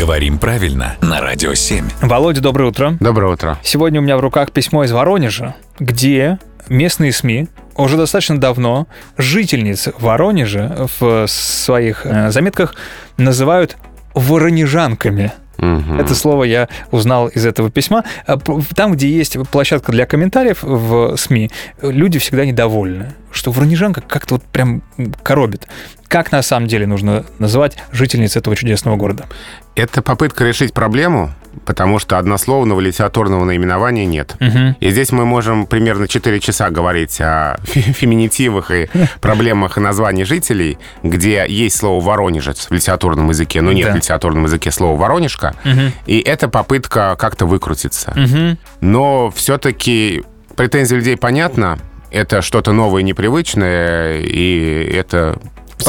Говорим правильно на Радио 7. Володя, доброе утро. Доброе утро. Сегодня у меня в руках письмо из Воронежа, где местные СМИ уже достаточно давно жительниц Воронежа в своих э, заметках называют воронежанками. Мгм. Это слово я узнал из этого письма. П- Там, где есть площадка для комментариев в СМИ, люди всегда недовольны, что воронежанка как-то вот прям коробит. Как на самом деле нужно называть жительниц этого чудесного города? Это попытка решить проблему, потому что однословного литературного наименования нет. Мгм. И здесь мы можем примерно 4 часа говорить о фе- феминитивах и проблемах названий жителей, где есть слово «воронежец» в литературном языке, но нет Да. в литературном языке слова «воронежка». Мгм. И это попытка как-то выкрутиться. Мгм. Но все-таки претензия людей понятна. Это что-то новое, непривычное, и это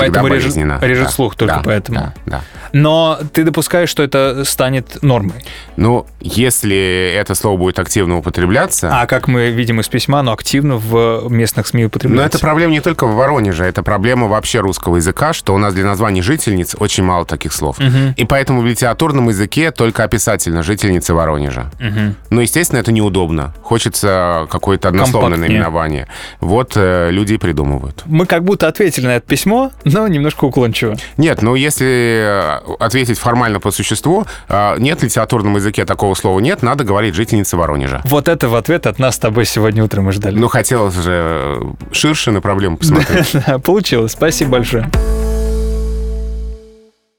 Поэтому режет- режет Да, слух только да, поэтому. Да, да. Но ты допускаешь, что это станет нормой. Ну, если это слово будет активно употребляться... А как мы видим из письма, оно активно в местных СМИ Но употребляется. это проблема не только в Воронеже, это проблема вообще русского языка, что у нас для названий жительниц очень мало таких слов. Мгм. И поэтому в литературном языке только описательно жительница Воронежа. Мгм. Ну, естественно, это неудобно. Хочется какое-то однословное Компактнее. наименование. Вот э, люди и придумывают. Мы как будто ответили на это письмо, но немножко уклончиво. Нет, ну если э, ответить формально по существу, э, нет, в литературном языке такого слова нет, надо говорить жительница Воронежа. Вот это в ответ от нас с тобой сегодня утром и ждали. Ну, хотелось же э, ширше на проблему посмотреть. Получилось. Спасибо большое.